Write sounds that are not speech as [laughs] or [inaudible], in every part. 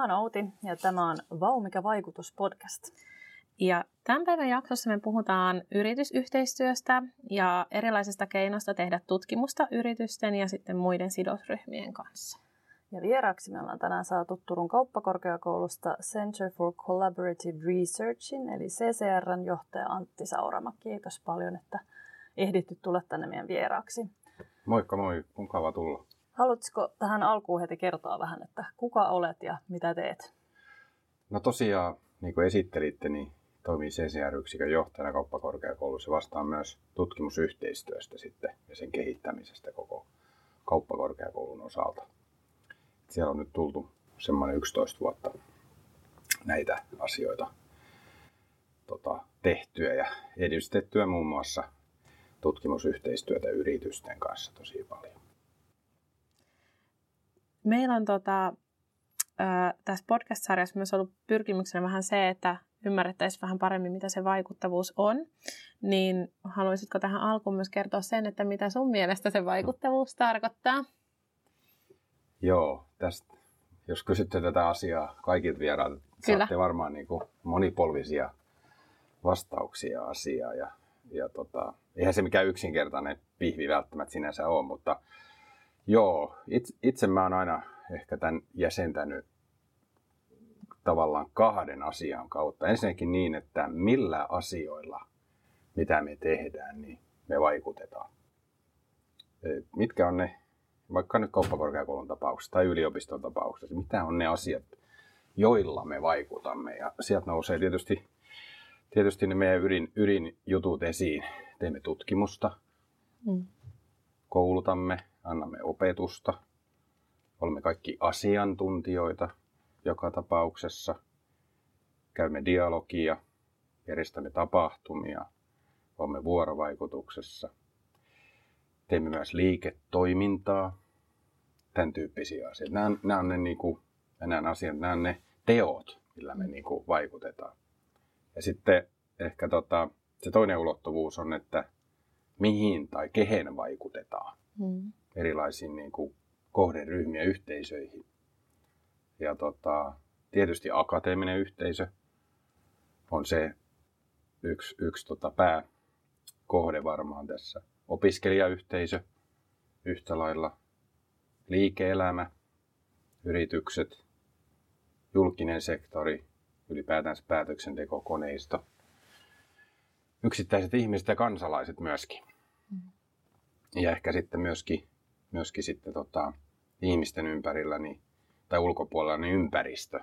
Mä oon Outi ja tämä on Vau, mikä vaikutus podcast. Ja tämän päivän jaksossa me puhutaan yritysyhteistyöstä ja erilaisista keinoista tehdä tutkimusta yritysten ja sitten muiden sidosryhmien kanssa. Ja vieraaksi me ollaan tänään saatu Turun kauppakorkeakoulusta Center for Collaborative Researchin, eli CCRn johtaja Antti Saurama. Kiitos paljon, että ehditty tulla tänne meidän vieraaksi. Moikka moi, mukava tulla. Haluaisitko tähän alkuun heti kertoa vähän, että kuka olet ja mitä teet? No tosiaan, niin kuin esittelitte, niin toimii CCR-yksikön johtajana kauppakorkeakoulussa vastaan myös tutkimusyhteistyöstä sitten ja sen kehittämisestä koko kauppakorkeakoulun osalta. Siellä on nyt tultu semmoinen 11 vuotta näitä asioita tota, tehtyä ja edistettyä muun muassa tutkimusyhteistyötä yritysten kanssa tosi paljon. Meillä on tota, tässä podcast-sarjassa myös ollut pyrkimyksenä vähän se, että ymmärrettäisiin vähän paremmin, mitä se vaikuttavuus on. Niin haluaisitko tähän alkuun myös kertoa sen, että mitä sun mielestä se vaikuttavuus tarkoittaa? Joo, tästä, jos kysytte tätä asiaa kaikilta vierailta, saatte varmaan niin kuin monipolvisia vastauksia asiaa. Ja, ja tota, eihän se mikään yksinkertainen pihvi välttämättä sinänsä ole, mutta Joo, itse, itse mä oon aina ehkä tämän jäsentänyt tavallaan kahden asian kautta. Ensinnäkin niin, että millä asioilla, mitä me tehdään, niin me vaikutetaan. Mitkä on ne, vaikka nyt kauppakorkeakoulun tapauksessa tai yliopiston tapauksessa, mitä on ne asiat, joilla me vaikutamme. Ja sieltä nousee tietysti, tietysti ne meidän ydin, ydinjutut esiin. Teemme tutkimusta, mm. koulutamme, annamme opetusta, olemme kaikki asiantuntijoita joka tapauksessa, käymme dialogia, järjestämme tapahtumia, olemme vuorovaikutuksessa, teemme myös liiketoimintaa, tämän tyyppisiä asioita. Nämä, nämä on ne, niin kuin, nämä asiat, nämä on ne teot, millä me niin kuin, vaikutetaan. Ja sitten ehkä tota, se toinen ulottuvuus on, että mihin tai kehen vaikutetaan. Mm erilaisiin niin kuin kohderyhmiä yhteisöihin. Ja tota, tietysti akateeminen yhteisö on se yksi, yksi tota pääkohde varmaan tässä. Opiskelijayhteisö yhtä lailla, liike-elämä, yritykset, julkinen sektori, ylipäätään päätöksentekokoneisto, yksittäiset ihmiset ja kansalaiset myöskin. Mm. Ja ehkä sitten myöskin myöskin sitten tota, ihmisten ympärillä niin, tai ulkopuolella niin ympäristö.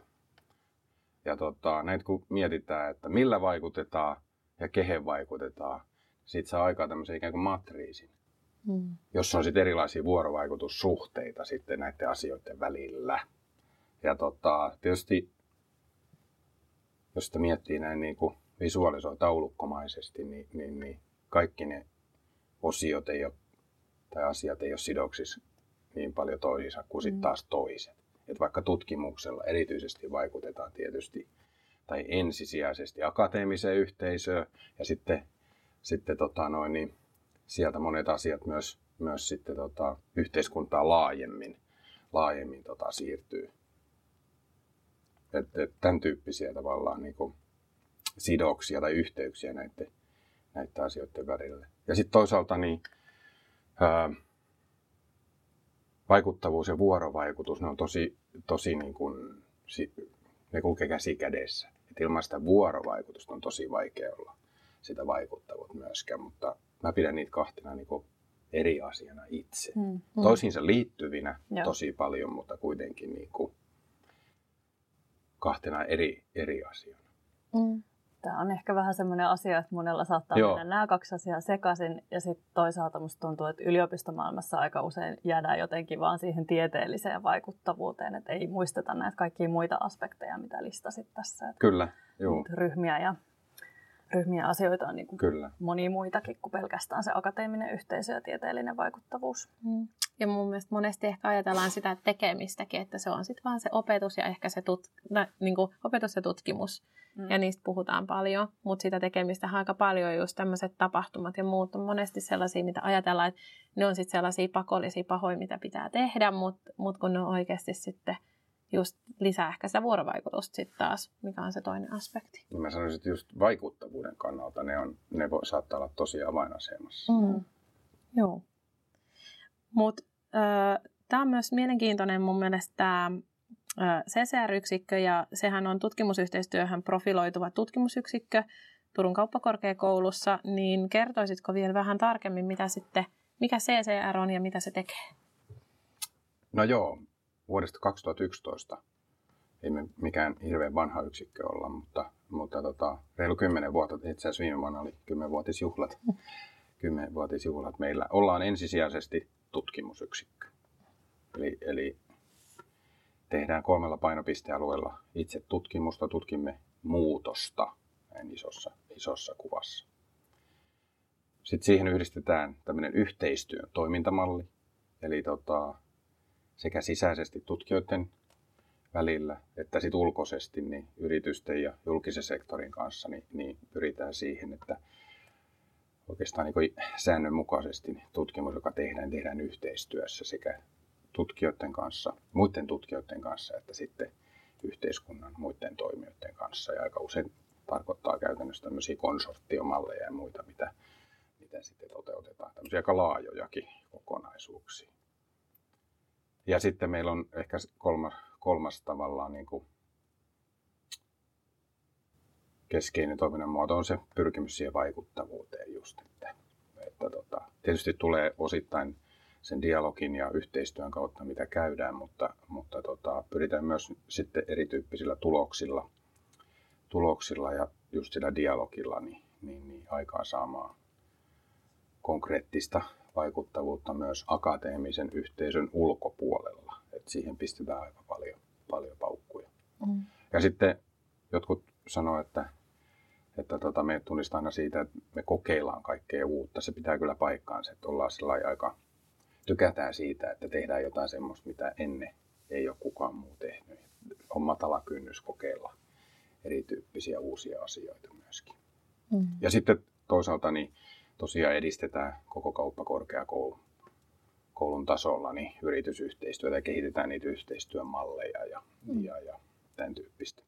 Ja tota, näitä kun mietitään, että millä vaikutetaan ja kehen vaikutetaan, siitä saa aikaa tämmöisen ikään kuin matriisin, mm. jossa on sitten erilaisia vuorovaikutussuhteita sitten näiden asioiden välillä. Ja tota, tietysti, jos sitä miettii näin niin kuin visualisoi taulukkomaisesti, niin, niin, niin kaikki ne osiot ei ole tai asiat ei ole sidoksissa niin paljon toisiinsa kuin sitten mm. taas toiset. Et vaikka tutkimuksella erityisesti vaikutetaan tietysti tai ensisijaisesti akateemiseen yhteisöön ja sitten, sitten tota noin, niin sieltä monet asiat myös, myös sitten tota, yhteiskuntaa laajemmin, laajemmin tota, siirtyy. Et, et tämän tyyppisiä tavallaan niin kuin sidoksia tai yhteyksiä näiden, näiden asioiden välillä. Ja sitten toisaalta niin ää, vaikuttavuus ja vuorovaikutus, ne on tosi, tosi niin kuin, ne kulkee käsi kädessä. Et ilman sitä vuorovaikutusta on tosi vaikea olla sitä vaikuttavuutta myöskään, mutta mä pidän niitä kahtena niin kuin eri asiana itse. Mm, mm. Toisiinsa liittyvinä Joo. tosi paljon, mutta kuitenkin niin kuin kahtena eri, eri asiana. Mm. Tämä on ehkä vähän semmoinen asia, että monella saattaa Joo. mennä nämä kaksi asiaa sekaisin. Ja sitten toisaalta musta tuntuu, että yliopistomaailmassa aika usein jäädään jotenkin vaan siihen tieteelliseen vaikuttavuuteen, että ei muisteta näitä kaikkia muita aspekteja, mitä listasit tässä. Kyllä, joo. Ryhmiä ja ryhmiä asioita on niin kuin Kyllä. moni muitakin kuin pelkästään se akateeminen yhteisö ja tieteellinen vaikuttavuus. Mm. Ja mun mielestä monesti ehkä ajatellaan sitä tekemistäkin, että se on sitten vaan se opetus ja ehkä se tut, no, niin kuin opetus ja tutkimus. Mm. Ja niistä puhutaan paljon, mutta sitä tekemistä aika paljon just tämmöiset tapahtumat ja muut on monesti sellaisia, mitä ajatellaan, että ne on sitten sellaisia pakollisia pahoja, mitä pitää tehdä, mutta mut kun ne on oikeasti sitten just lisää ehkä sitä vuorovaikutusta sitten taas, mikä on se toinen aspekti. No mä sanoisin, että just vaikuttavuuden kannalta ne, on, ne voi, saattaa olla tosi avainasemassa. Mm. Joo. Mutta tämä on myös mielenkiintoinen mun mielestä tämä CCR-yksikkö, ja sehän on tutkimusyhteistyöhön profiloituva tutkimusyksikkö Turun kauppakorkeakoulussa, niin kertoisitko vielä vähän tarkemmin, mitä sitten, mikä CCR on ja mitä se tekee? No joo, vuodesta 2011 ei me mikään hirveän vanha yksikkö olla, mutta, mutta tota, reilu kymmenen vuotta, itse asiassa viime vuonna oli kymmenvuotisjuhlat, [laughs] kymmenvuotisjuhlat meillä. Ollaan ensisijaisesti tutkimusyksikkö. Eli, eli tehdään kolmella painopistealueella itse tutkimusta, tutkimme muutosta näin isossa, isossa kuvassa. Sitten siihen yhdistetään tämmöinen yhteistyön toimintamalli, eli tota, sekä sisäisesti tutkijoiden välillä että sit ulkoisesti niin yritysten ja julkisen sektorin kanssa niin, niin pyritään siihen, että oikeastaan niin säännönmukaisesti niin tutkimus, joka tehdään, tehdään yhteistyössä sekä tutkijoiden kanssa, muiden tutkijoiden kanssa, että sitten yhteiskunnan muiden toimijoiden kanssa. Ja aika usein tarkoittaa käytännössä tämmöisiä konsorttiomalleja ja muita, mitä, mitä sitten toteutetaan. Tämmöisiä aika laajojakin kokonaisuuksia. Ja sitten meillä on ehkä kolmas, kolmas tavallaan niin kuin keskeinen toiminnan muoto on se pyrkimys siihen vaikuttavuuteen just. Että, että tota, tietysti tulee osittain sen dialogin ja yhteistyön kautta, mitä käydään, mutta, mutta tota, pyritään myös sitten erityyppisillä tuloksilla, tuloksilla ja just sillä dialogilla niin, niin, niin aikaa saamaan konkreettista vaikuttavuutta myös akateemisen yhteisön ulkopuolella. Et siihen pistetään aika paljon, paljon paukkuja. Mm. Ja sitten jotkut sanoo, että, että tota, me tunnistaa aina siitä, että me kokeillaan kaikkea uutta. Se pitää kyllä paikkaansa, että ollaan sillä aika tykätään siitä, että tehdään jotain semmoista, mitä ennen ei ole kukaan muu tehnyt. On matala kynnys kokeilla erityyppisiä uusia asioita myöskin. Mm. Ja sitten toisaalta niin tosiaan edistetään koko kauppakorkeakoulun koulun tasolla niin yritysyhteistyötä ja kehitetään niitä yhteistyömalleja ja, mm. ja, ja tämän tyyppistä.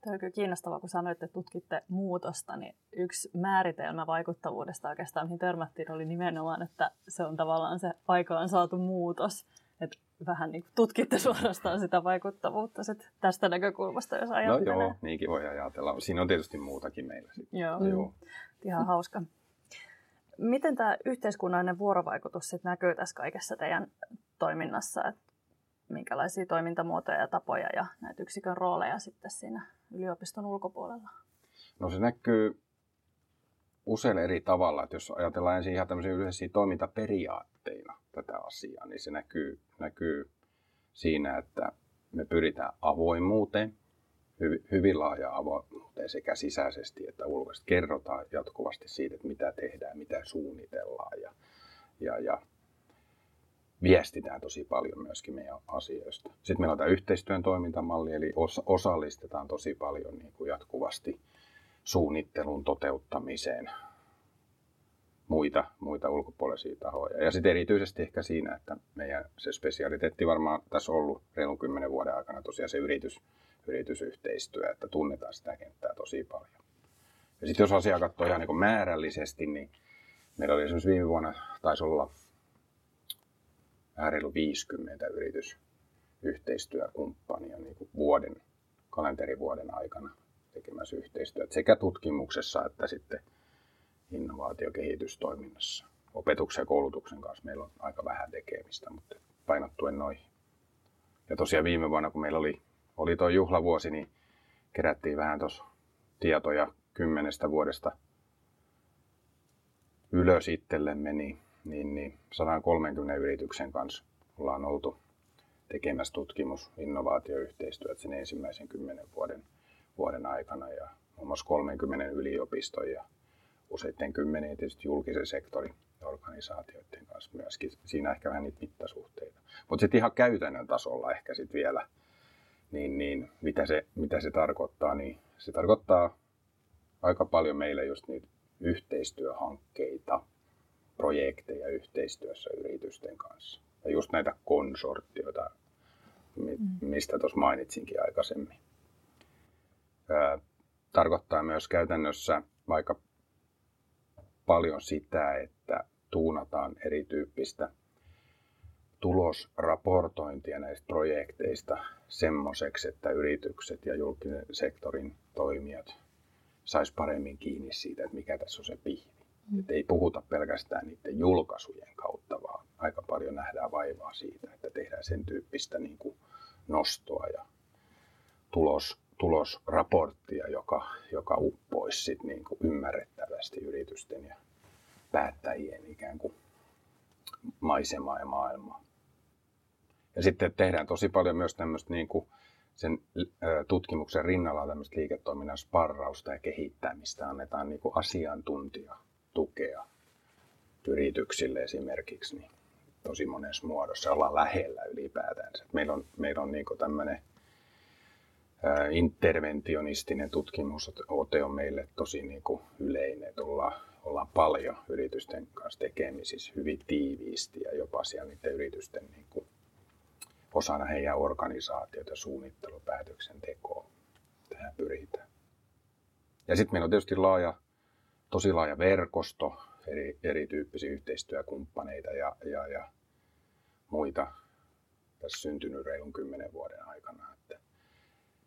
Tämä on kyllä kiinnostavaa, kun sanoitte, että tutkitte muutosta, niin yksi määritelmä vaikuttavuudesta oikeastaan, mihin törmättiin, oli nimenomaan, että se on tavallaan se aikaan saatu muutos. Että vähän niin kuin tutkitte suorastaan sitä vaikuttavuutta sit tästä näkökulmasta, jos ajattelee. No joo, niinkin voi ajatella. Siinä on tietysti muutakin meillä. Sit. Joo, joo. ihan hauska. Miten tämä yhteiskunnallinen vuorovaikutus sit näkyy tässä kaikessa teidän toiminnassa? Et minkälaisia toimintamuotoja ja tapoja ja näitä yksikön rooleja sitten siinä yliopiston ulkopuolella? No se näkyy usein eri tavalla. Että jos ajatellaan ensin ihan tämmöisiä yleisiä toimintaperiaatteina tätä asiaa, niin se näkyy, näkyy siinä, että me pyritään avoimuuteen, hyvin, hyvin laaja avoimuuteen sekä sisäisesti että ulkoisesti. Kerrotaan jatkuvasti siitä, että mitä tehdään, mitä suunnitellaan ja, ja, ja viestitään tosi paljon myöskin meidän asioista. Sitten meillä on tämä yhteistyön toimintamalli, eli osallistetaan tosi paljon niin kuin jatkuvasti suunnittelun toteuttamiseen muita, muita ulkopuolisia tahoja. Ja sitten erityisesti ehkä siinä, että meidän se spesialiteetti varmaan tässä on ollut reilun kymmenen vuoden aikana tosiaan se yritys, yritysyhteistyö, että tunnetaan sitä kenttää tosi paljon. Ja sitten jos asiaa katsoo ihan niin määrällisesti, niin meillä oli esimerkiksi viime vuonna, taisi olla vähän reilu 50 yritysyhteistyökumppania niin kuin vuoden, kalenterivuoden aikana tekemässä yhteistyötä sekä tutkimuksessa että sitten innovaatiokehitystoiminnassa. Opetuksen ja koulutuksen kanssa meillä on aika vähän tekemistä, mutta painottuen noihin. Ja tosiaan viime vuonna, kun meillä oli, oli tuo juhlavuosi, niin kerättiin vähän tuossa tietoja kymmenestä vuodesta ylös itsellemme, niin niin, niin 130 yrityksen kanssa ollaan oltu tekemässä tutkimus- innovaatioyhteistyötä sen ensimmäisen kymmenen vuoden, vuoden aikana ja muun muassa 30 yliopiston ja useiden kymmenien tietysti julkisen sektorin organisaatioiden kanssa myöskin. Siinä ehkä vähän niitä mittasuhteita. Mutta sitten ihan käytännön tasolla ehkä sitten vielä, niin, niin mitä, se, mitä se tarkoittaa, niin se tarkoittaa aika paljon meille just niitä yhteistyöhankkeita, projekteja yhteistyössä yritysten kanssa. Ja just näitä konsorttioita, mm. mistä tuossa mainitsinkin aikaisemmin. Tarkoittaa myös käytännössä aika paljon sitä, että tuunataan erityyppistä tulosraportointia näistä projekteista semmoiseksi, että yritykset ja julkisen sektorin toimijat sais paremmin kiinni siitä, että mikä tässä on se pihvi. Mm. Että ei puhuta pelkästään niiden julkaisujen kautta, vaan aika paljon nähdään vaivaa siitä, että tehdään sen tyyppistä niin kuin nostoa ja tulos, tulosraporttia, joka, joka uppoisi sit niin kuin ymmärrettävästi yritysten ja päättäjien ikään kuin maisemaa ja maailmaa. Ja sitten tehdään tosi paljon myös tämmöistä niin kuin sen tutkimuksen rinnalla tämmöistä liiketoiminnan sparrausta ja kehittämistä. Annetaan niin kuin asiantuntijatukea yrityksille esimerkiksi niin tosi monessa muodossa. Ollaan lähellä ylipäätään. Meillä on, meillä on niin tämmöinen interventionistinen tutkimusote on meille tosi niin kuin yleinen, että ollaan, ollaan paljon yritysten kanssa tekemisissä hyvin tiiviisti ja jopa siellä niiden yritysten niin kuin osana heidän organisaatiota, suunnittelupäätöksentekoa. Tähän pyritään. Ja sitten meillä on tietysti laaja, tosi laaja verkosto eri, erityyppisiä yhteistyökumppaneita ja, ja, ja muita tässä syntynyt reilun kymmenen vuoden aikana. Että,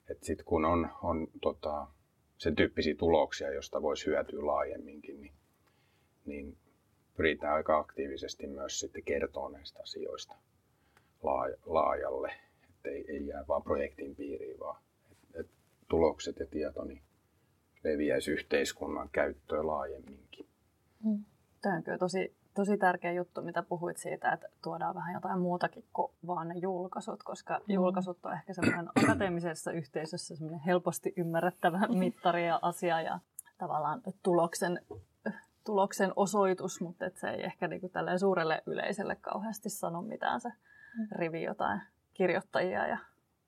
että sitten kun on, on tota, sen tyyppisiä tuloksia, joista voisi hyötyä laajemminkin, niin, niin pyritään aika aktiivisesti myös sitten kertoa näistä asioista laajalle, että ei, ei jää vain projektin piiriin, vaan että et tulokset ja tieto niin leviäisi yhteiskunnan käyttöön laajemminkin. Mm. Tämä on kyllä tosi, tosi tärkeä juttu, mitä puhuit siitä, että tuodaan vähän jotain muutakin kuin vaan ne julkaisut, koska mm. julkaisut on ehkä semmoinen akateemisessa yhteisössä semmoinen helposti ymmärrettävä mittari ja asia ja tavallaan tuloksen, tuloksen osoitus, mutta et se ei ehkä niinku suurelle yleisölle kauheasti sano mitään se rivi jotain kirjoittajia ja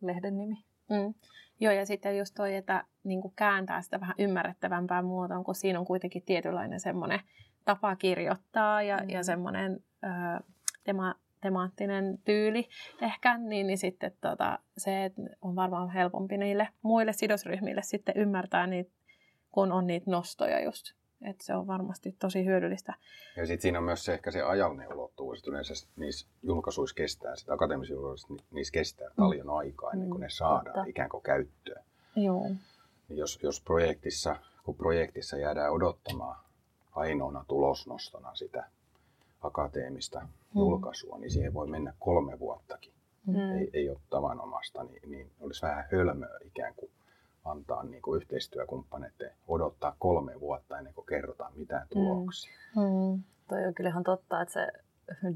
lehden nimi. Mm. Joo, ja sitten just toi, että niin kääntää sitä vähän ymmärrettävämpään muotoon, kun siinä on kuitenkin tietynlainen semmoinen tapa kirjoittaa ja, mm. ja semmoinen ö, tema, temaattinen tyyli ehkä, niin, niin sitten tota, se että on varmaan helpompi niille muille sidosryhmille sitten ymmärtää niitä, kun on niitä nostoja just että se on varmasti tosi hyödyllistä. Ja sitten siinä on myös se ehkä se ajallinen ulottuvuus, että yleensä niissä julkaisuissa kestää, sitä akateemisissa julkaisuissa niissä kestää mm. paljon aikaa ennen kuin ne mm, saadaan Totta. ikään kuin käyttöön. Joo. Niin jos, jos projektissa, kun projektissa jäädään odottamaan ainoana tulosnostona sitä akateemista mm. julkaisua, niin siihen voi mennä kolme vuottakin. Mm. Ei, ei ole tavanomasta, niin, niin olisi vähän hölmöä ikään kuin antaa niin kuin yhteistyökumppaneiden odottaa kolme vuotta ennen kuin kerrotaan mitään mm. tuloksia. Mm. Mm. Toi on kyllähän totta, että se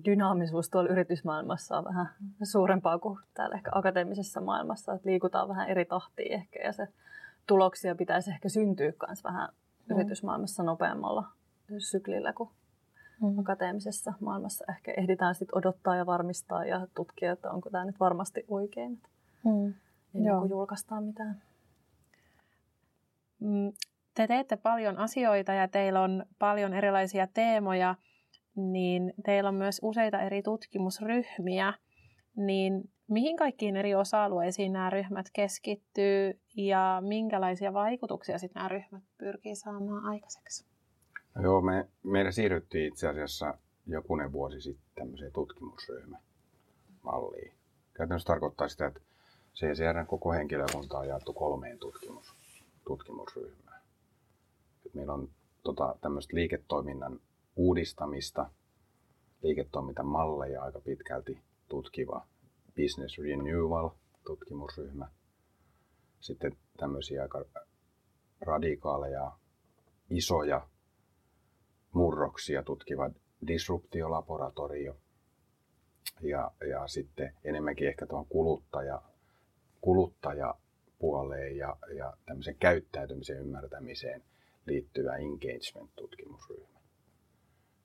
dynaamisuus tuolla yritysmaailmassa on vähän suurempaa kuin täällä ehkä akateemisessa maailmassa, että liikutaan vähän eri tahtiin ehkä ja se tuloksia pitäisi ehkä syntyä myös vähän mm. yritysmaailmassa nopeammalla syklillä kuin mm. akateemisessa maailmassa. Ehkä ehditään sitten odottaa ja varmistaa ja tutkia, että onko tämä nyt varmasti oikein, mm. ennen kuin julkaistaan mitään. Mm, te teette paljon asioita ja teillä on paljon erilaisia teemoja, niin teillä on myös useita eri tutkimusryhmiä, niin mihin kaikkiin eri osa-alueisiin nämä ryhmät keskittyy ja minkälaisia vaikutuksia sitten nämä ryhmät pyrkii saamaan aikaiseksi? No joo, me, meidän siirryttiin itse asiassa jokunen vuosi sitten tämmöiseen tutkimusryhmämalliin. Käytännössä tarkoittaa sitä, että CCRn koko henkilökunta on jaettu kolmeen tutkimus tutkimusryhmää. Et meillä on tota, tämmöistä liiketoiminnan uudistamista, liiketoimintamalleja aika pitkälti tutkiva Business Renewal tutkimusryhmä. Sitten tämmöisiä aika radikaaleja, isoja murroksia tutkiva disruptiolaboratorio. Ja, ja sitten enemmänkin ehkä tuohon kuluttaja, kuluttaja puoleen ja, ja tämmöisen käyttäytymisen ymmärtämiseen liittyvä engagement-tutkimusryhmä.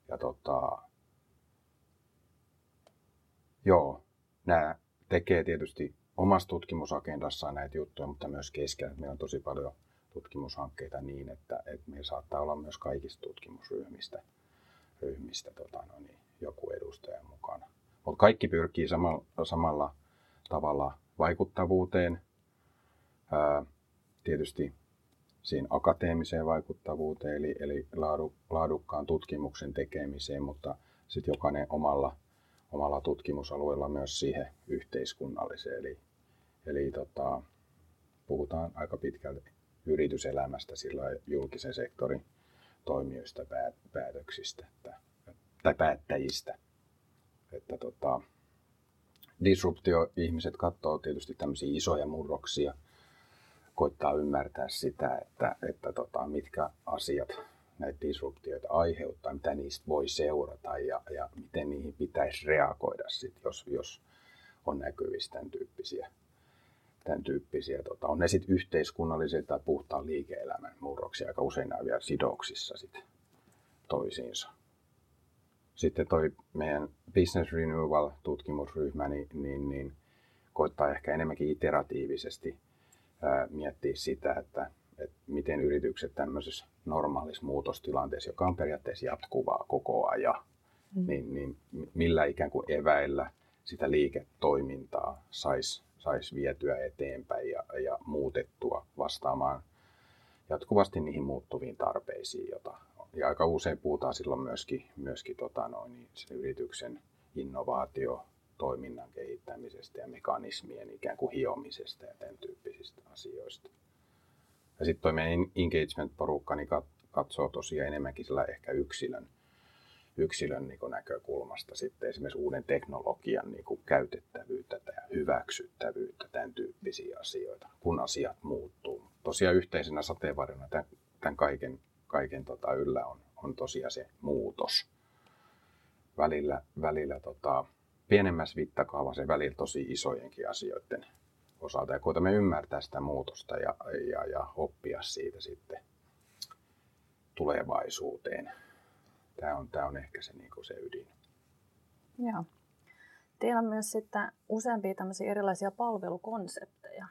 Ja tota, joo, nämä tekee tietysti omassa tutkimusagendassaan näitä juttuja, mutta myös keskellä. Meillä on tosi paljon tutkimushankkeita niin, että, että meillä saattaa olla myös kaikista tutkimusryhmistä ryhmistä, tota, no niin, joku edustaja mukana. Mutta kaikki pyrkii samalla, samalla tavalla vaikuttavuuteen, ää, tietysti siihen akateemiseen vaikuttavuuteen, eli, eli laadu, laadukkaan tutkimuksen tekemiseen, mutta sitten jokainen omalla, omalla tutkimusalueella myös siihen yhteiskunnalliseen. Eli, eli tota, puhutaan aika pitkälti yrityselämästä sillä julkisen sektorin toimijoista, päätöksistä että, tai päättäjistä. Että tota, disruptio-ihmiset katsoo tietysti tämmöisiä isoja murroksia, koittaa ymmärtää sitä, että, että tota, mitkä asiat näitä disruptioita aiheuttaa, mitä niistä voi seurata ja, ja miten niihin pitäisi reagoida, sit, jos, jos on näkyvissä tämän tyyppisiä, tämän tyyppisiä tota, on ne sitten yhteiskunnalliset tai puhtaan liike-elämän murroksia, aika usein nämä vielä sidoksissa sit toisiinsa. Sitten toi meidän Business Renewal-tutkimusryhmä, niin, niin, niin koittaa ehkä enemmänkin iteratiivisesti miettiä sitä, että, että miten yritykset tämmöisessä normaalissa muutostilanteessa, joka on periaatteessa jatkuvaa koko ajan, mm. niin, niin millä ikään kuin eväillä sitä liiketoimintaa saisi sais vietyä eteenpäin ja, ja muutettua vastaamaan jatkuvasti niihin muuttuviin tarpeisiin, jota ja aika usein puhutaan silloin myöskin, myöskin tota noin, niin sen yrityksen innovaatio, toiminnan kehittämisestä ja mekanismien ikään kuin hiomisesta ja tämän tyyppisistä asioista. Ja sitten tuo meidän engagement-porukka niin katsoo tosiaan enemmänkin sillä ehkä yksilön, yksilön niin näkökulmasta sitten esimerkiksi uuden teknologian niin kuin käytettävyyttä ja hyväksyttävyyttä, tämän tyyppisiä asioita, kun asiat muuttuu. Tosiaan yhteisenä sateenvarjona tämän, tämän kaiken kaiken tota yllä on, on tosiaan se muutos. Välillä, välillä tota, pienemmässä mittakaavassa ja välillä tosi isojenkin asioiden osalta. Ja koitamme ymmärtää sitä muutosta ja, ja, ja oppia siitä sitten tulevaisuuteen. Tämä on, tämä on ehkä se, niin se ydin. Joo. Teillä on myös sitten useampia tämmöisiä erilaisia palvelukonsepteja.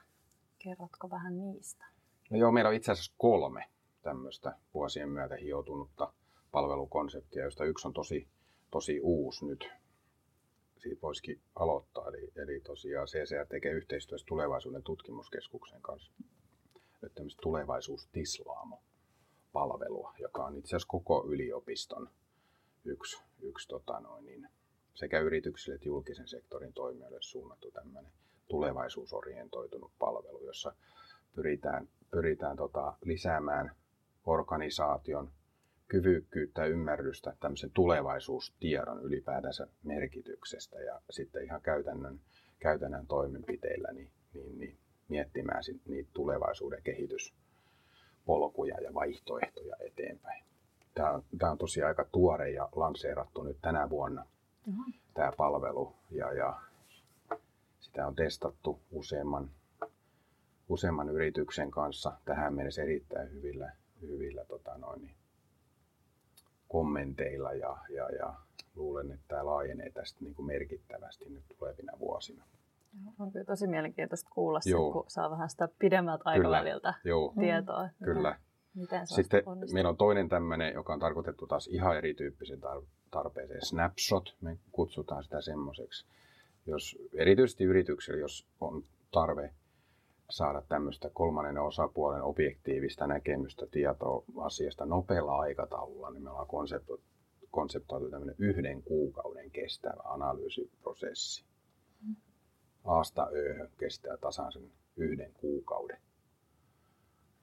Kerrotko vähän niistä? No joo, meillä on itse asiassa kolme tämmöistä vuosien myötä hioutunutta palvelukonseptia, josta yksi on tosi, tosi uusi nyt. Siitä voisikin aloittaa. Eli, eli tosiaan CCR tekee yhteistyössä tulevaisuuden tutkimuskeskuksen kanssa tämmöistä tulevaisuustislaamo-palvelua, joka on itse asiassa koko yliopiston yksi, yksi tota noin, niin sekä yrityksille että julkisen sektorin toimijoille suunnattu tämmöinen tulevaisuusorientoitunut palvelu, jossa pyritään, pyritään tota, lisäämään organisaation kyvykkyyttä ymmärrystä tämmöisen tulevaisuustiedon ylipäätänsä merkityksestä ja sitten ihan käytännön, käytännön toimenpiteillä niin, niin, niin miettimään niitä tulevaisuuden kehityspolkuja ja vaihtoehtoja eteenpäin. Tämä on, tämä on tosiaan aika tuore ja lanseerattu nyt tänä vuonna uh-huh. tämä palvelu ja, ja sitä on testattu useamman, useamman yrityksen kanssa tähän mennessä erittäin hyvillä hyvillä tota noin, niin kommenteilla ja, ja, ja luulen, että tämä laajenee tästä niin kuin merkittävästi nyt tulevina vuosina. On kyllä tosi mielenkiintoista kuulla se, kun saa vähän sitä pidemmältä aikaväliltä Joo. tietoa. Kyllä. Miten Sitten onnistuu. meillä on toinen tämmöinen, joka on tarkoitettu taas ihan erityyppisen tarpeeseen. Snapshot, me kutsutaan sitä semmoiseksi. Jos, erityisesti yrityksillä, jos on tarve saada tämmöistä kolmannen osapuolen objektiivista näkemystä tietoa asiasta nopealla aikataululla, niin me ollaan konseptoitu tämmöinen yhden kuukauden kestävä analyysiprosessi. Aasta ööhön kestää tasan sen yhden kuukauden.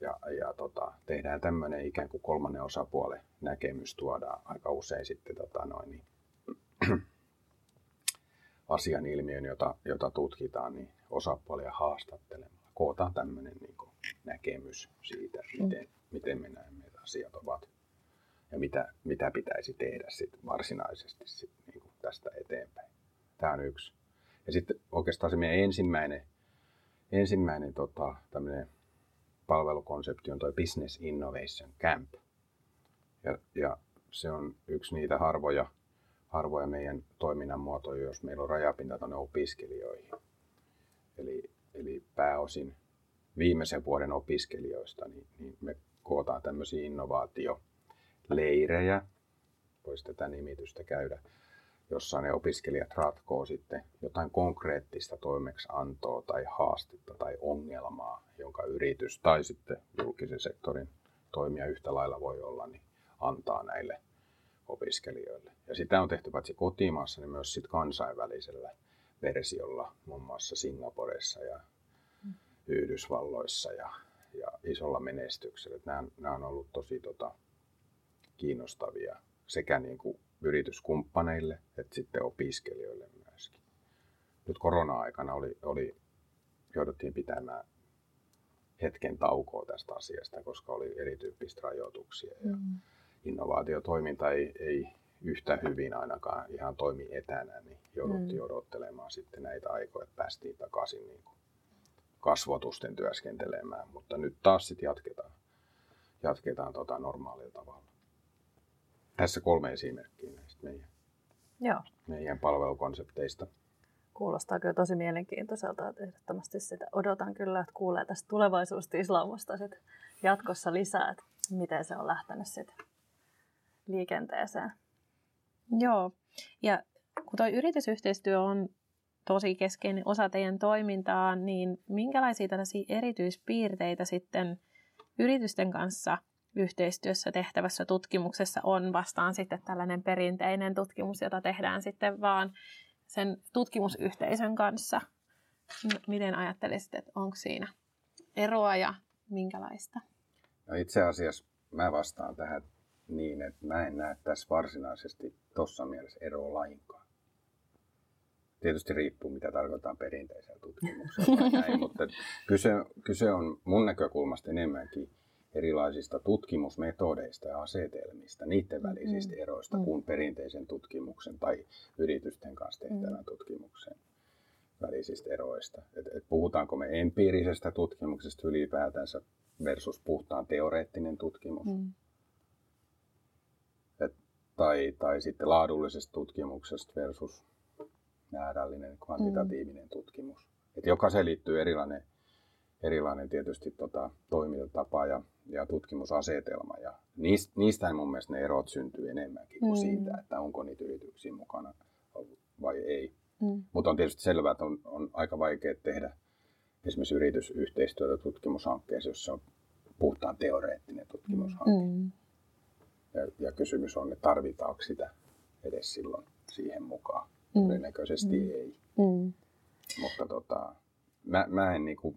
Ja, ja tota, tehdään tämmöinen ikään kuin kolmannen osapuolen näkemys, tuodaan aika usein sitten tota noin, niin, [clears throat] asian ilmiön, jota, jota tutkitaan, niin osapuolia haastattelemaan kootaan tämmöinen niin kuin näkemys siitä, miten, mm. miten me näemme, että asiat ovat ja mitä, mitä pitäisi tehdä sit varsinaisesti sit niin kuin tästä eteenpäin. Tämä on yksi. Ja sitten oikeastaan se meidän ensimmäinen, ensimmäinen tota, tämmöinen palvelukonsepti on tuo Business Innovation Camp. Ja, ja se on yksi niitä harvoja, harvoja meidän toiminnan muotoja, jos meillä on rajapinta tuonne opiskelijoihin. Eli eli pääosin viimeisen vuoden opiskelijoista, niin, niin me kootaan tämmöisiä innovaatioleirejä, voisi tätä nimitystä käydä, jossa ne opiskelijat ratkoo sitten jotain konkreettista toimeksiantoa tai haastetta tai ongelmaa, jonka yritys tai sitten julkisen sektorin toimija yhtä lailla voi olla, niin antaa näille opiskelijoille. Ja sitä on tehty paitsi kotimaassa, niin myös sit kansainvälisellä versiolla, muun muassa Singaporessa ja mm. Yhdysvalloissa ja, ja isolla menestyksellä. Nämä, nämä on ollut tosi tota, kiinnostavia sekä niin kuin yrityskumppaneille että sitten opiskelijoille myöskin. Nyt korona-aikana oli, oli, jouduttiin pitämään hetken taukoa tästä asiasta, koska oli erityyppistä rajoituksia. Ja mm. Innovaatiotoiminta ei, ei yhtä hyvin ainakaan ihan toimi etänä, niin jouduttiin mm. odottelemaan sitten näitä aikoja, että päästiin takaisin niin kuin kasvotusten työskentelemään. Mutta nyt taas sitten jatketaan, jatketaan tota normaalilla tavalla. Tässä kolme esimerkkiä näistä meidän, Joo. meidän palvelukonsepteista. Kuulostaa kyllä tosi mielenkiintoiselta, että ehdottomasti sitä odotan kyllä, että kuulee tästä tulevaisuustislaamasta sit jatkossa lisää, että miten se on lähtenyt sitten liikenteeseen. Joo, ja kun tuo yritysyhteistyö on tosi keskeinen osa teidän toimintaa, niin minkälaisia tällaisia erityispiirteitä sitten yritysten kanssa yhteistyössä tehtävässä tutkimuksessa on vastaan sitten tällainen perinteinen tutkimus, jota tehdään sitten vaan sen tutkimusyhteisön kanssa. Miten ajattelisit, että onko siinä eroa ja minkälaista? No itse asiassa mä vastaan tähän niin, että mä en näe tässä varsinaisesti tuossa mielessä eroa lainkaan. Tietysti riippuu, mitä tarkoittaa perinteisellä tutkimuksella näin, mutta kyse, kyse on mun näkökulmasta enemmänkin erilaisista tutkimusmetodeista ja asetelmista, niiden mm, välisistä mm. eroista mm. kuin perinteisen tutkimuksen tai yritysten kanssa tehtävän mm. tutkimuksen välisistä eroista. Et, et puhutaanko me empiirisestä tutkimuksesta ylipäätänsä versus puhtaan teoreettinen tutkimus. Mm. Tai, tai sitten laadullisesta tutkimuksesta versus määrällinen, kvantitatiivinen mm. tutkimus. Et jokaiseen liittyy erilainen, erilainen tietysti tota, toimintatapa ja ja tutkimusasetelma. Ja niistä, niistä mun mielestä ne erot syntyy enemmänkin kuin mm. siitä, että onko niitä yrityksiä mukana vai ei. Mm. Mutta on tietysti selvää, että on, on aika vaikea tehdä esimerkiksi yritysyhteistyötä tutkimushankkeessa, jos se on puhtaan teoreettinen tutkimushanke. Mm. Ja, ja kysymys on, että tarvitaanko sitä edes silloin siihen mukaan. Mm. Todennäköisesti mm. ei. Mm. Mutta tota, mä, mä en niinku,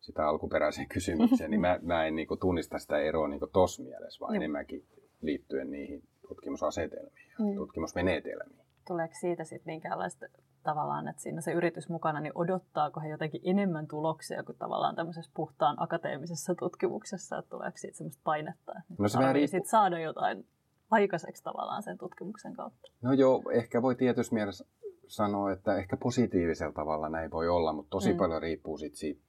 sitä alkuperäiseen [laughs] kysymykseen, niin mä, mä en niin kuin, tunnista sitä eroa niin tuossa mielessä, vaan Joo. enemmänkin liittyen niihin tutkimusasetelmiin ja mm. tutkimusmenetelmiin. Tuleeko siitä sitten minkäänlaista tavallaan, että siinä se yritys mukana, niin odottaako he jotenkin enemmän tuloksia kuin tavallaan tämmöisessä puhtaan akateemisessa tutkimuksessa, että tuleeko siitä semmoista painetta, että no se riippu... saada jotain aikaiseksi tavallaan sen tutkimuksen kautta? No joo, ehkä voi tietysti mielessä sanoa, että ehkä positiivisella tavalla näin voi olla, mutta tosi mm. paljon riippuu sit siitä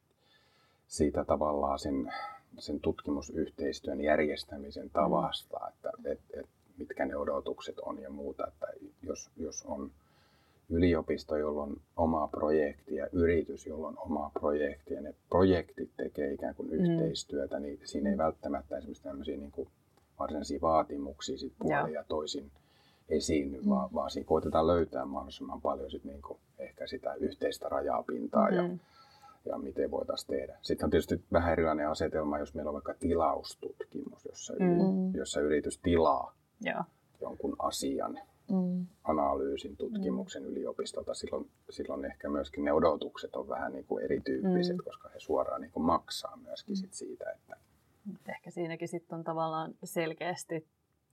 siitä tavallaan sen, sen tutkimusyhteistyön järjestämisen tavasta, mm. että et, et, mitkä ne odotukset on ja muuta. Että jos, jos on yliopisto, jolla on oma projekti ja yritys, jolla on oma projekti ja ne projektit tekee ikään kuin mm. yhteistyötä, niin siinä ei välttämättä esimerkiksi tämmöisiä niin kuin varsinaisia vaatimuksia sit puolin ja toisin esiinny, mm. vaan, vaan siinä koitetaan löytää mahdollisimman paljon sit niin kuin ehkä sitä yhteistä rajapintaa mm. ja ja miten voitaisiin tehdä. Sitten on tietysti vähän erilainen asetelma, jos meillä on vaikka tilaustutkimus, jossa, mm. jossa yritys tilaa ja. jonkun asian, mm. analyysin, tutkimuksen mm. yliopistolta. Silloin, silloin ehkä myöskin ne odotukset on vähän niin kuin erityyppiset, mm. koska he suoraan niin kuin maksaa myöskin sit siitä. Että... Ehkä siinäkin sitten on tavallaan selkeästi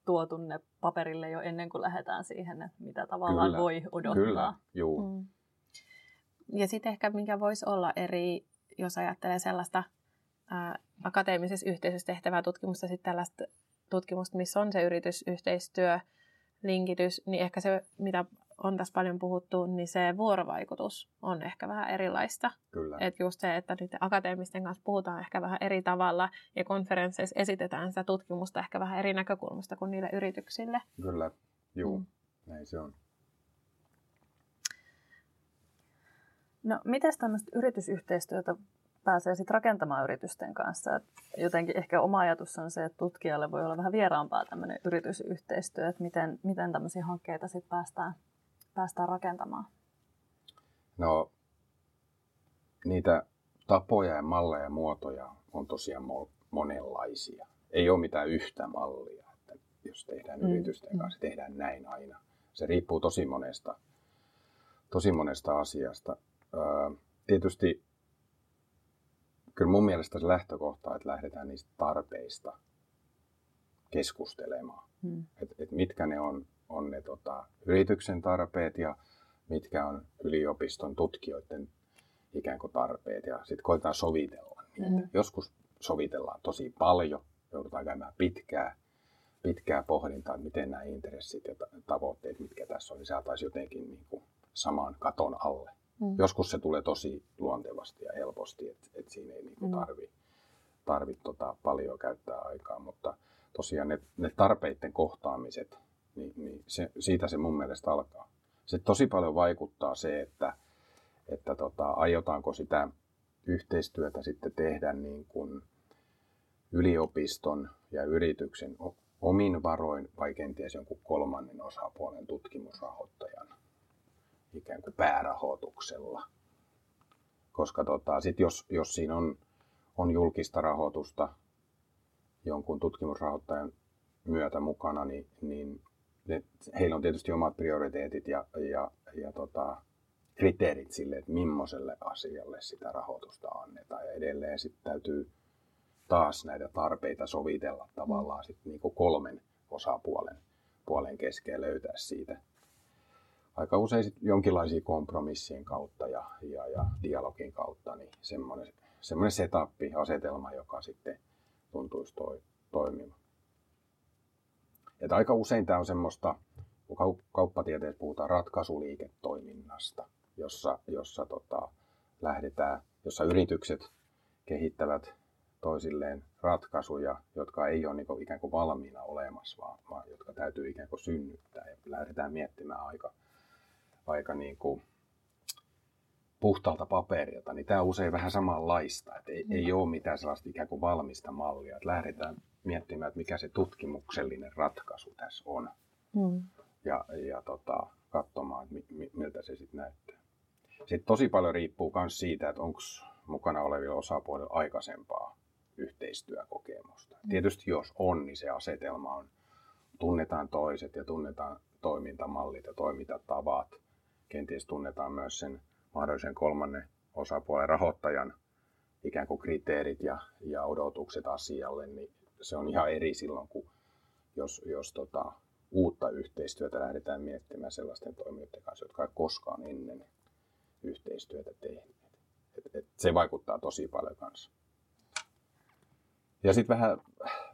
tuotu ne paperille jo ennen kuin lähdetään siihen, että mitä tavallaan kyllä, voi odottaa. Kyllä, juu. Mm. Ja sitten ehkä mikä voisi olla eri, jos ajattelee sellaista ää, akateemisessa yhteisössä tehtävää tutkimusta, sitten tällaista tutkimusta, missä on se yritysyhteistyö, linkitys, niin ehkä se, mitä on tässä paljon puhuttu, niin se vuorovaikutus on ehkä vähän erilaista. Kyllä. Että just se, että nyt akateemisten kanssa puhutaan ehkä vähän eri tavalla ja konferensseissa esitetään sitä tutkimusta ehkä vähän eri näkökulmasta kuin niille yrityksille. Kyllä, juu, mm. näin se on. No, miten tämmöistä yritysyhteistyötä pääsee sitten rakentamaan yritysten kanssa. Et jotenkin ehkä oma ajatus on se, että tutkijalle voi olla vähän vieraampaa tämmöinen yritysyhteistyö, että miten, miten tämmöisiä hankkeita sitten päästään, päästään rakentamaan. No, niitä tapoja ja malleja ja muotoja on tosiaan monenlaisia. Ei ole mitään yhtä mallia, että jos tehdään mm. yritysten mm. kanssa, tehdään näin aina. Se riippuu tosi monesta, tosi monesta asiasta. tietysti kyllä mun mielestä se lähtökohta, että lähdetään niistä tarpeista keskustelemaan. Mm. Et, et mitkä ne on, on ne tota, yrityksen tarpeet ja mitkä on yliopiston tutkijoiden ikään kuin tarpeet. Ja sitten koetaan sovitella niitä. Mm. Joskus sovitellaan tosi paljon, joudutaan käymään pitkää, pitkää pohdintaa, että miten nämä intressit ja tavoitteet, mitkä tässä on, niin saataisiin jotenkin niin kuin saman katon alle. Mm. Joskus se tulee tosi luontevasti ja helposti, että, että siinä ei niin tarvi, tarvi tota paljon käyttää aikaa, mutta tosiaan ne, ne tarpeiden kohtaamiset, niin, niin se, siitä se mun mielestä alkaa. Se tosi paljon vaikuttaa se, että, että tota, aiotaanko sitä yhteistyötä sitten tehdä niin kuin yliopiston ja yrityksen omin varoin vai kenties jonkun kolmannen osapuolen tutkimusrahoittajan ikään kuin päärahoituksella. Koska tota, sit jos, jos siinä on, on julkista rahoitusta jonkun tutkimusrahoittajan myötä mukana, niin, niin ne, heillä on tietysti omat prioriteetit ja, ja, ja tota, kriteerit sille, että millaiselle asialle sitä rahoitusta annetaan. Ja edelleen sitten täytyy taas näitä tarpeita sovitella tavallaan sit niinku kolmen osapuolen puolen kesken löytää siitä aika usein sit jonkinlaisia kompromissien kautta ja, ja, ja dialogin kautta, niin semmoinen, semmoinen setappi, asetelma, joka sitten tuntuisi toi, toimiva. Et aika usein tämä on semmoista, kun kauppatieteessä puhutaan ratkaisuliiketoiminnasta, jossa, jossa tota, lähdetään, jossa yritykset kehittävät toisilleen ratkaisuja, jotka ei ole niin ikään kuin valmiina olemassa, vaan, vaan jotka täytyy ikään kuin synnyttää. Ja lähdetään miettimään aika, aika niin kuin puhtaalta paperilta, niin tämä on usein vähän samanlaista. Että ei, mm. ei ole mitään sellaista ikään kuin valmista mallia. Että lähdetään miettimään, että mikä se tutkimuksellinen ratkaisu tässä on. Mm. Ja, ja tota, katsomaan, että mi, miltä se sitten näyttää. Sitten tosi paljon riippuu myös siitä, että onko mukana olevilla osapuolilla aikaisempaa yhteistyökokemusta. Mm. Tietysti jos on, niin se asetelma on, tunnetaan toiset ja tunnetaan toimintamallit ja toimintatavat. Kenties tunnetaan myös sen mahdollisen kolmannen osapuolen rahoittajan ikään kuin kriteerit ja, ja odotukset asialle, niin se on ihan eri silloin, kun jos, jos tota, uutta yhteistyötä lähdetään miettimään sellaisten toimijoiden kanssa, jotka ei koskaan ennen yhteistyötä tehneet. Et, et se vaikuttaa tosi paljon kanssa. Ja sitten vähän,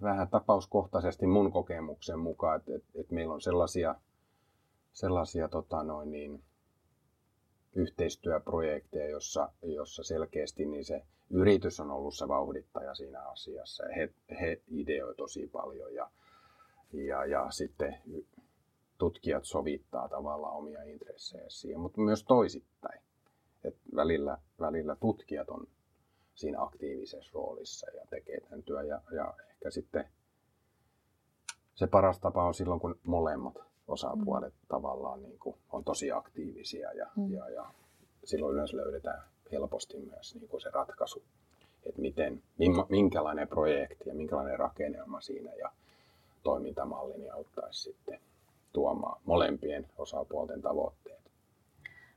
vähän tapauskohtaisesti mun kokemuksen mukaan, että et, et meillä on sellaisia, sellaisia tota noin niin, yhteistyöprojekteja, jossa, jossa selkeästi niin se yritys on ollut se vauhdittaja siinä asiassa. He, he ideoi tosi paljon ja, ja, ja sitten tutkijat sovittaa tavallaan omia intressejä siihen, mutta myös toisittain. Et välillä, välillä tutkijat on siinä aktiivisessa roolissa ja tekee tämän työn. Ja, ja ehkä sitten se paras tapa on silloin, kun molemmat osapuolet mm. tavallaan niin kuin on tosi aktiivisia ja, mm. ja, ja silloin yleensä löydetään helposti myös niin kuin se ratkaisu, että miten, minkälainen projekti ja minkälainen rakennelma siinä ja toimintamalli niin auttaisi sitten tuomaan molempien osapuolten tavoitteet.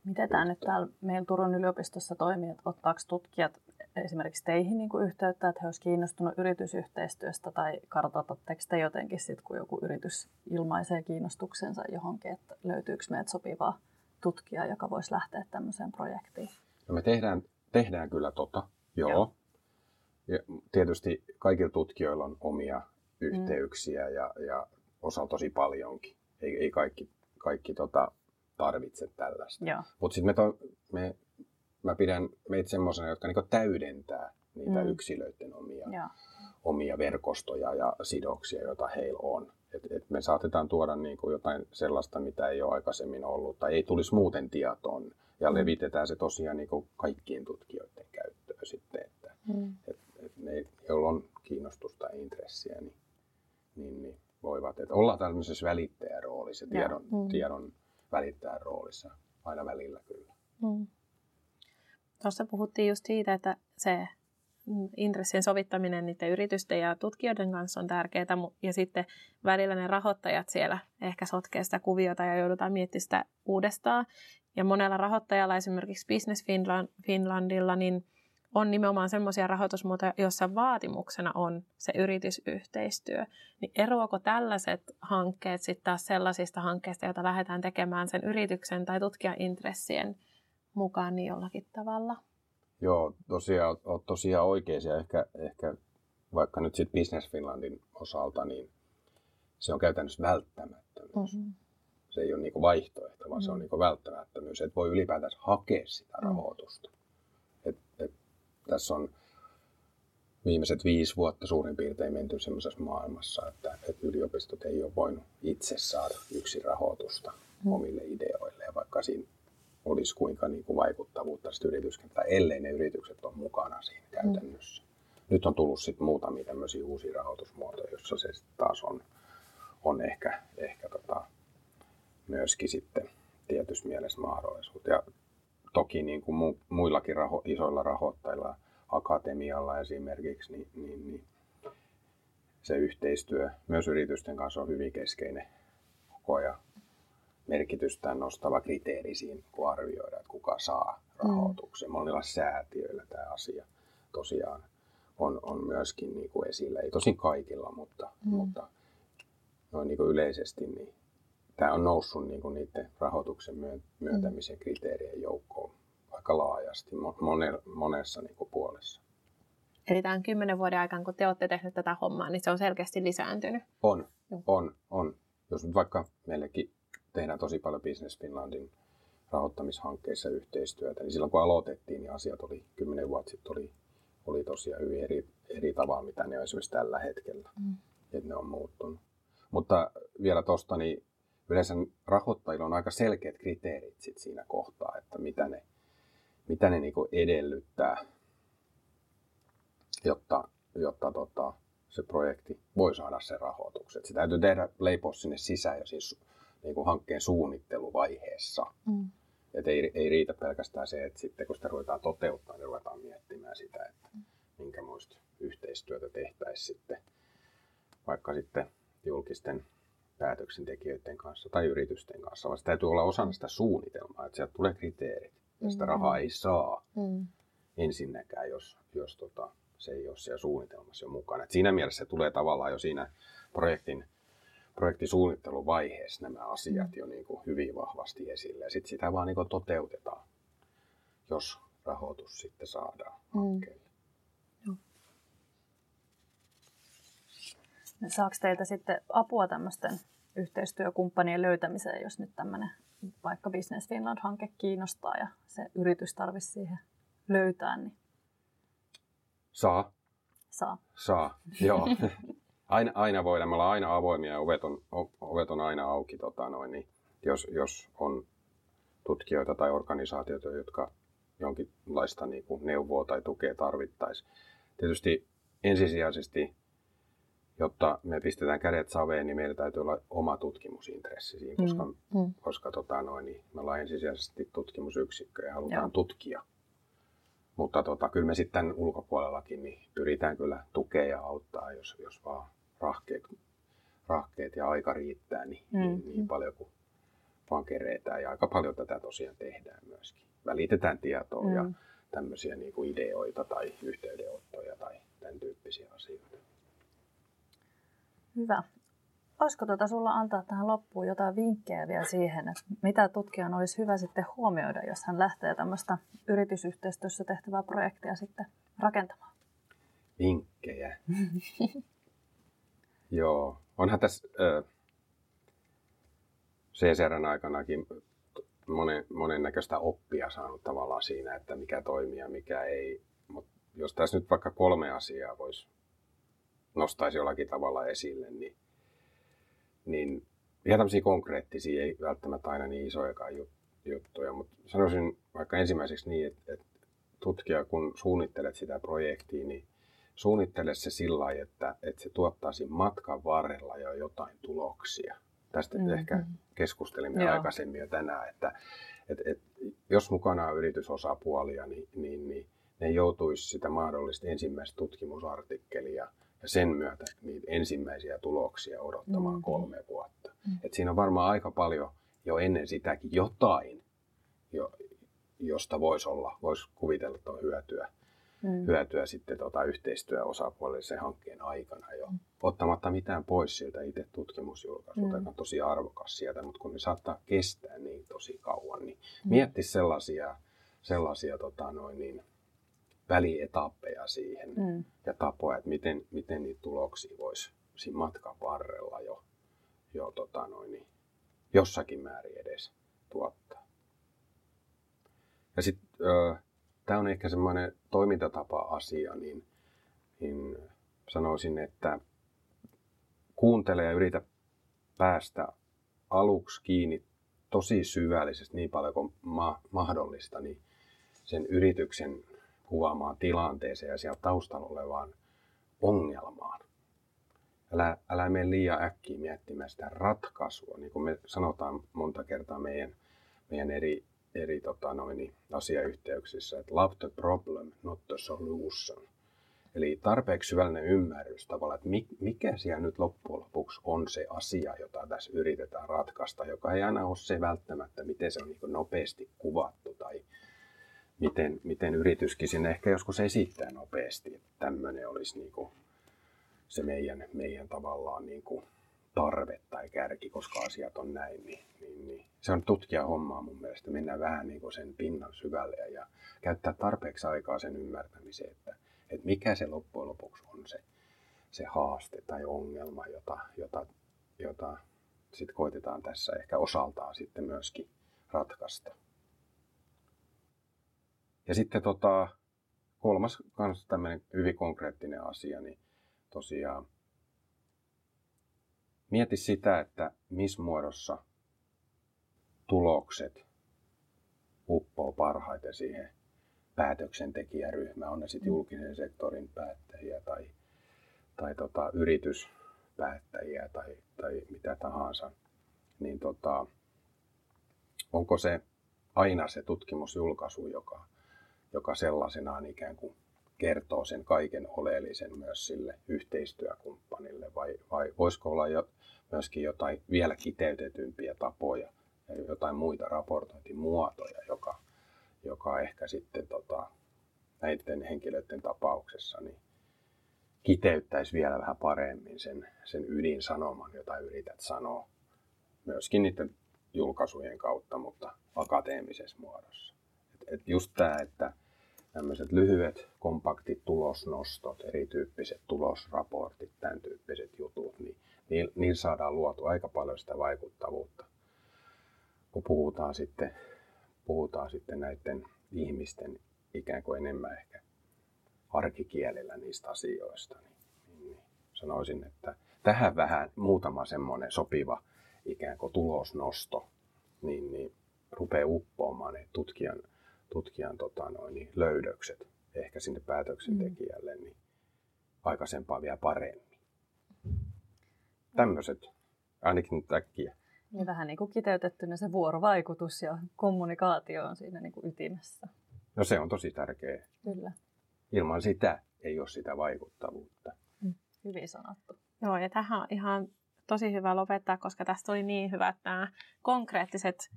Miten tämä nyt täällä meillä Turun yliopistossa toimii, että ottaako tutkijat esimerkiksi teihin niin kuin yhteyttä, että he olisivat kiinnostuneet yritysyhteistyöstä tai kartoitatteko te jotenkin sitten, kun joku yritys ilmaisee kiinnostuksensa johonkin, että löytyykö meiltä sopivaa tutkijaa, joka voisi lähteä tämmöiseen projektiin? No me tehdään, tehdään kyllä tota, joo. joo. Ja tietysti kaikilla tutkijoilla on omia yhteyksiä mm. ja, ja osa tosi paljonkin. Ei, ei kaikki, kaikki tota, tarvitse tällaista. Mutta sitten me, to, me mä pidän meitä semmoisena, jotka niin täydentää niitä mm. yksilöiden omia, omia verkostoja ja sidoksia, joita heillä on. Et, et me saatetaan tuoda niin kuin jotain sellaista, mitä ei ole aikaisemmin ollut tai ei tulisi muuten tietoon. Ja mm. levitetään se tosiaan niin kuin kaikkien tutkijoiden käyttöön sitten. Että, Mm. Et, et ne, joilla on kiinnostusta ja intressiä, niin, niin, niin voivat. Et olla tämmöisessä välittäjän roolissa, tiedon, mm. tiedon välittäjän roolissa aina välillä kyllä. Mm. Tuossa puhuttiin just siitä, että se intressien sovittaminen niiden yritysten ja tutkijoiden kanssa on tärkeää, ja sitten välillä ne rahoittajat siellä ehkä sotkee sitä kuviota ja joudutaan miettimään sitä uudestaan. Ja monella rahoittajalla, esimerkiksi Business Finland, Finlandilla, niin on nimenomaan semmoisia rahoitusmuotoja, joissa vaatimuksena on se yritysyhteistyö. Niin eroako tällaiset hankkeet sitten taas sellaisista hankkeista, joita lähdetään tekemään sen yrityksen tai tutkijaintressien mukaan niin jollakin tavalla? Joo, tosiaan, olet tosiaan oikeisia. Ehkä, ehkä vaikka nyt sitten Business Finlandin osalta, niin se on käytännössä välttämättömyys. Mm-hmm. Se ei ole niinku vaihtoehto, vaan mm-hmm. se on mm. niinku välttämättömyys. Et voi ylipäätään hakea sitä mm. rahoitusta. Et, et, tässä on viimeiset viisi vuotta suurin piirtein menty sellaisessa maailmassa, että, että yliopistot ei ole voinut itse saada yksin rahoitusta mm. omille ideoille. Vaikka siinä olisi kuinka niin kuin vaikuttavuutta sitten yrityskenttään, ellei ne yritykset ole mukana siinä käytännössä. Mm. Nyt on tullut sitten muutamia tämmöisiä uusia rahoitusmuotoja, joissa se taas on, on ehkä, ehkä tota, myöskin sitten tietyssä mielessä mahdollisuus. Ja toki niin kuin mu, muillakin raho, isoilla rahoittajilla, akatemialla esimerkiksi, niin, niin, niin se yhteistyö myös yritysten kanssa on hyvin keskeinen koko ajan merkitystään nostava kriteeri siinä, kun arvioidaan, että kuka saa rahoituksen. Mm. Monilla säätiöillä tämä asia tosiaan on, on myöskin niin kuin esillä. Ei tosin kaikilla, mutta, mm. mutta noin niin kuin yleisesti niin tämä on noussut niin kuin niiden rahoituksen myöntämisen kriteerien joukkoon aika laajasti mone, monessa niin kuin puolessa. Eli tämän kymmenen vuoden aikana, kun te olette tehneet tätä hommaa, niin se on selkeästi lisääntynyt? On, on, on. Jos nyt vaikka meillekin tehdään tosi paljon Business Finlandin rahoittamishankkeissa yhteistyötä. Niin silloin kun aloitettiin, niin asiat oli kymmenen vuotta sitten oli, oli tosiaan hyvin eri, eri tavalla, mitä ne on esimerkiksi tällä hetkellä. Mm. Että ne on muuttunut. Mutta vielä tuosta, niin yleensä rahoittajilla on aika selkeät kriteerit sit siinä kohtaa, että mitä ne, mitä ne niinku edellyttää, jotta, jotta tota, se projekti voi saada sen rahoituksen. Sitä täytyy tehdä leipoa sinne sisään ja siis niin kuin hankkeen suunnitteluvaiheessa. Mm. Et ei, ei riitä pelkästään se, että sitten kun sitä ruvetaan toteuttaa, niin ruvetaan miettimään sitä, että mm. minkä muista yhteistyötä tehtäisiin sitten vaikka sitten julkisten päätöksentekijöiden kanssa tai yritysten kanssa, vaan se täytyy olla osana sitä suunnitelmaa, että sieltä tulee kriteerit ja sitä mm. rahaa ei saa mm. ensinnäkään, jos, jos tota, se ei ole siellä suunnitelmassa jo mukana. Et siinä mielessä se tulee tavallaan jo siinä projektin projektisuunnitteluvaiheessa nämä asiat mm. jo niin kuin hyvin vahvasti esille. Sitten sitä vaan niin kuin toteutetaan, jos rahoitus sitten saadaan mm. hankkeelle. Mm. Saako teiltä sitten apua tämmöisten yhteistyökumppanien löytämiseen, jos nyt tämmöinen vaikka Business Finland-hanke kiinnostaa ja se yritys tarvitsisi siihen löytää? Niin... Saa. Saa. Saa, joo. [laughs] aina, aina voidaan, me ollaan aina avoimia ja ovet on, ovet on aina auki, tota noin, niin jos, jos on tutkijoita tai organisaatioita, jotka jonkinlaista niin kuin neuvoa tai tukea tarvittaisiin. Tietysti ensisijaisesti, jotta me pistetään kädet saveen, niin meillä täytyy olla oma tutkimusintressi siinä, koska, mm. mm. koska tota noin, niin me ollaan ensisijaisesti tutkimusyksikkö ja halutaan Joo. tutkia. Mutta tota, kyllä me sitten ulkopuolellakin niin pyritään kyllä tukea ja auttaa, jos, jos vaan rahkeet, rahkeet ja aika riittää niin, mm. niin, niin paljon kuin vaan kereetään. Ja aika paljon tätä tosiaan tehdään myöskin. Välitetään tietoa mm. ja tämmöisiä niin kuin ideoita tai yhteydenottoja tai tämän tyyppisiä asioita. Hyvä. Olisiko tuota sulla antaa tähän loppuun jotain vinkkejä vielä siihen, että mitä tutkijan olisi hyvä sitten huomioida, jos hän lähtee tämmöistä yritysyhteistyössä tehtävää projektia sitten rakentamaan? Vinkkejä. [laughs] Joo, onhan tässä äh, CSRn aikanakin monen, monennäköistä oppia saanut tavallaan siinä, että mikä toimii ja mikä ei. Mutta jos tässä nyt vaikka kolme asiaa voisi nostaisi jollakin tavalla esille, niin, niin ihan tämmöisiä konkreettisia, ei välttämättä aina niin isojakaan juttuja, mutta sanoisin vaikka ensimmäiseksi niin, että, että tutkija, kun suunnittelet sitä projektia, niin suunnittele se sillä lailla, että, että se tuottaisi matkan varrella jo jotain tuloksia. Tästä mm-hmm. ehkä keskustelimme Joo. aikaisemmin jo tänään, että, että, että jos mukana on yritysosapuolia, niin, niin, niin ne joutuisi sitä mahdollista ensimmäistä tutkimusartikkelia ja sen myötä niitä ensimmäisiä tuloksia odottamaan mm-hmm. kolme vuotta. Mm-hmm. Et siinä on varmaan aika paljon jo ennen sitäkin jotain, jo, josta voisi olla, voisi kuvitella tuon hyötyä, mm. hyötyä sitten tota yhteistyöosapuolelle sen hankkeen aikana jo. Mm. Ottamatta mitään pois sieltä itse tutkimusjulkaisuutta, mm. on tosi arvokas sieltä, mutta kun ne saattaa kestää niin tosi kauan, niin mm. mietti sellaisia, sellaisia tota noin, niin, välietappeja siihen mm. ja tapoja, että miten, miten niitä tuloksia voisi siinä matkan varrella jo, jo tota noin, niin, jossakin määrin edes tuottaa. Ja sitten tämä on ehkä semmoinen toimintatapa-asia, niin, niin sanoisin, että kuuntele ja yritä päästä aluksi kiinni tosi syvällisesti niin paljon kuin ma- mahdollista, niin sen yrityksen kuvaamaan tilanteeseen ja siellä taustalla olevaan ongelmaan. Älä, älä mene liian äkkiä miettimään sitä ratkaisua, niin kuin me sanotaan monta kertaa meidän, meidän eri, eri tota noin, asiayhteyksissä, että love the problem, not the solution. Eli tarpeeksi syvällinen ymmärrys tavallaan, että mikä siellä nyt loppujen lopuksi on se asia, jota tässä yritetään ratkaista, joka ei aina ole se välttämättä, miten se on niin nopeasti kuvattu tai miten, miten yrityskin sinne ehkä joskus esittää nopeasti, että tämmöinen olisi niin kuin se meidän, meidän tavallaan niin kuin tarve tai kärki, koska asiat on näin, niin, niin, niin. se on tutkija hommaa mun mielestä. Mennään vähän niin kuin sen pinnan syvälle ja käyttää tarpeeksi aikaa sen ymmärtämiseen, että, että mikä se loppujen lopuksi on se, se haaste tai ongelma, jota, jota, jota sitten koitetaan tässä ehkä osaltaan sitten myöskin ratkaista. Ja sitten tota, kolmas kans tämmöinen hyvin konkreettinen asia, niin tosiaan mieti sitä, että missä muodossa tulokset uppoo parhaiten siihen päätöksentekijäryhmään, on ne sitten julkisen sektorin päättäjiä tai, tai tota, yrityspäättäjiä tai, tai mitä tahansa, niin tota, onko se aina se tutkimusjulkaisu, joka joka sellaisenaan ikään kuin kertoo sen kaiken oleellisen myös sille yhteistyökumppanille, vai, vai voisiko olla jo, myöskin jotain vielä kiteytetympiä tapoja ja jotain muita raportointimuotoja, joka, joka ehkä sitten tota, näiden henkilöiden tapauksessa niin kiteyttäisi vielä vähän paremmin sen, sen ydinsanoman, jota yrität sanoa myöskin niiden julkaisujen kautta, mutta akateemisessa muodossa. Et, et just tämä, että tämmöiset lyhyet, kompaktit tulosnostot, erityyppiset tulosraportit, tämän tyyppiset jutut, niin niillä saadaan luotu aika paljon sitä vaikuttavuutta. Kun puhutaan sitten, puhutaan sitten näiden ihmisten ikään kuin enemmän ehkä arkikielellä niistä asioista, niin, niin, niin sanoisin, että tähän vähän muutama semmoinen sopiva ikään kuin tulosnosto, niin, niin rupeaa uppoamaan ne tutkijan tutkijan tota, noin, niin löydökset ehkä sinne päätöksentekijälle mm. niin aikaisempaa vielä paremmin. Tämmöiset, ainakin nyt äkkiä. Niin vähän niin kuin kiteytettynä se vuorovaikutus ja kommunikaatio on siinä niin kuin ytimessä. No se on tosi tärkeä. Kyllä. Ilman sitä ei ole sitä vaikuttavuutta. Mm. Hyvin sanottu. Joo, ja tähän on ihan tosi hyvä lopettaa, koska tästä oli niin hyvät nämä konkreettiset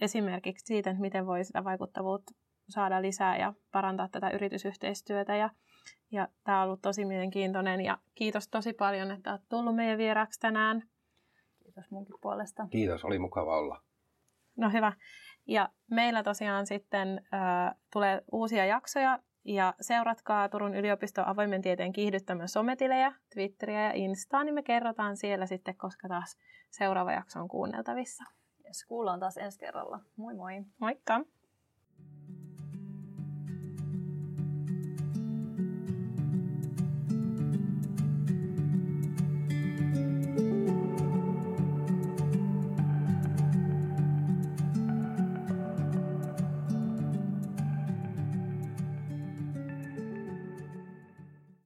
esimerkiksi siitä, että miten voi sitä vaikuttavuutta saada lisää ja parantaa tätä yritysyhteistyötä. Ja, ja tämä on ollut tosi mielenkiintoinen ja kiitos tosi paljon, että olet tullut meidän vieraaksi tänään. Kiitos munkin puolesta. Kiitos, oli mukava olla. No hyvä. Ja meillä tosiaan sitten äh, tulee uusia jaksoja ja seuratkaa Turun yliopiston avoimen tieteen kiihdyttämän sometilejä, Twitteriä ja Instaa, niin me kerrotaan siellä sitten, koska taas seuraava jakso on kuunneltavissa. Yes, kuullaan taas ensi kerralla. Moi moi. Moikka.